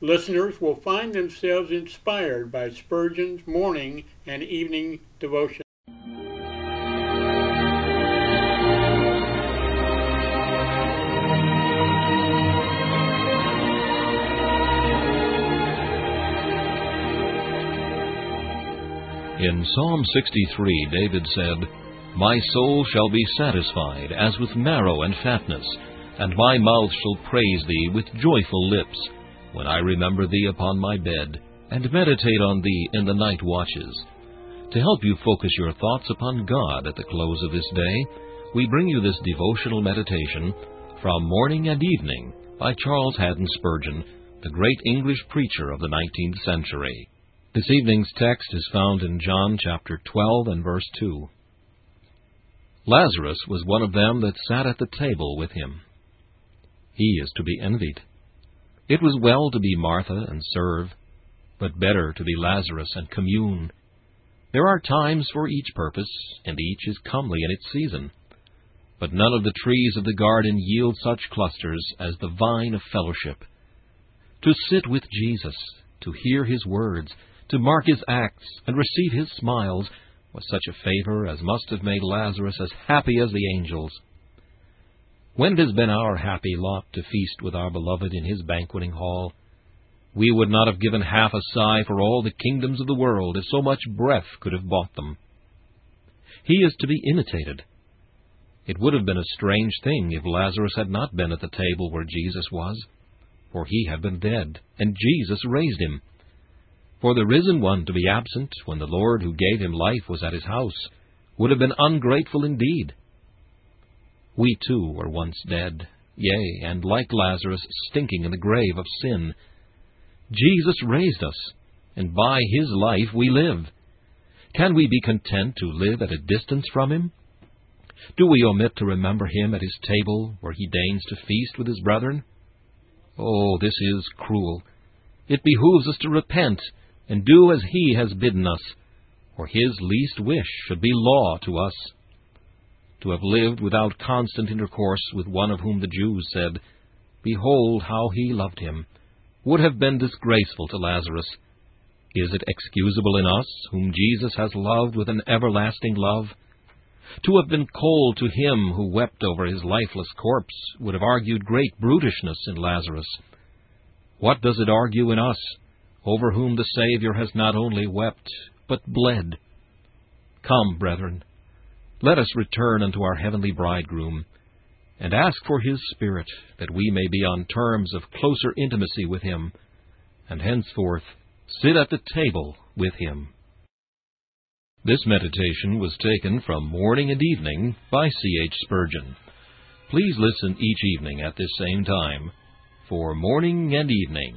Listeners will find themselves inspired by Spurgeon's morning and evening devotion. In Psalm 63, David said, My soul shall be satisfied as with marrow and fatness, and my mouth shall praise thee with joyful lips when I remember thee upon my bed, and meditate on thee in the night watches. To help you focus your thoughts upon God at the close of this day, we bring you this devotional meditation from Morning and Evening by Charles Haddon Spurgeon, the great English preacher of the 19th century. This evening's text is found in John chapter 12 and verse 2. Lazarus was one of them that sat at the table with him. He is to be envied. It was well to be Martha and serve, but better to be Lazarus and commune. There are times for each purpose, and each is comely in its season. But none of the trees of the garden yield such clusters as the vine of fellowship. To sit with Jesus, to hear his words, to mark his acts, and receive his smiles, was such a favor as must have made Lazarus as happy as the angels. When it has been our happy lot to feast with our beloved in his banqueting hall, we would not have given half a sigh for all the kingdoms of the world if so much breath could have bought them. He is to be imitated. It would have been a strange thing if Lazarus had not been at the table where Jesus was, for he had been dead, and Jesus raised him. For the risen one to be absent when the Lord who gave him life was at his house would have been ungrateful indeed. We too were once dead, yea, and like Lazarus, stinking in the grave of sin. Jesus raised us, and by his life we live. Can we be content to live at a distance from him? Do we omit to remember him at his table, where he deigns to feast with his brethren? Oh, this is cruel. It behooves us to repent, and do as he has bidden us, or his least wish should be law to us to have lived without constant intercourse with one of whom the Jews said, Behold how he loved him, would have been disgraceful to Lazarus. Is it excusable in us, whom Jesus has loved with an everlasting love? To have been cold to him who wept over his lifeless corpse would have argued great brutishness in Lazarus. What does it argue in us, over whom the Saviour has not only wept, but bled? Come, brethren, let us return unto our heavenly bridegroom, and ask for his Spirit, that we may be on terms of closer intimacy with him, and henceforth sit at the table with him. This meditation was taken from Morning and Evening by C. H. Spurgeon. Please listen each evening at this same time for Morning and Evening.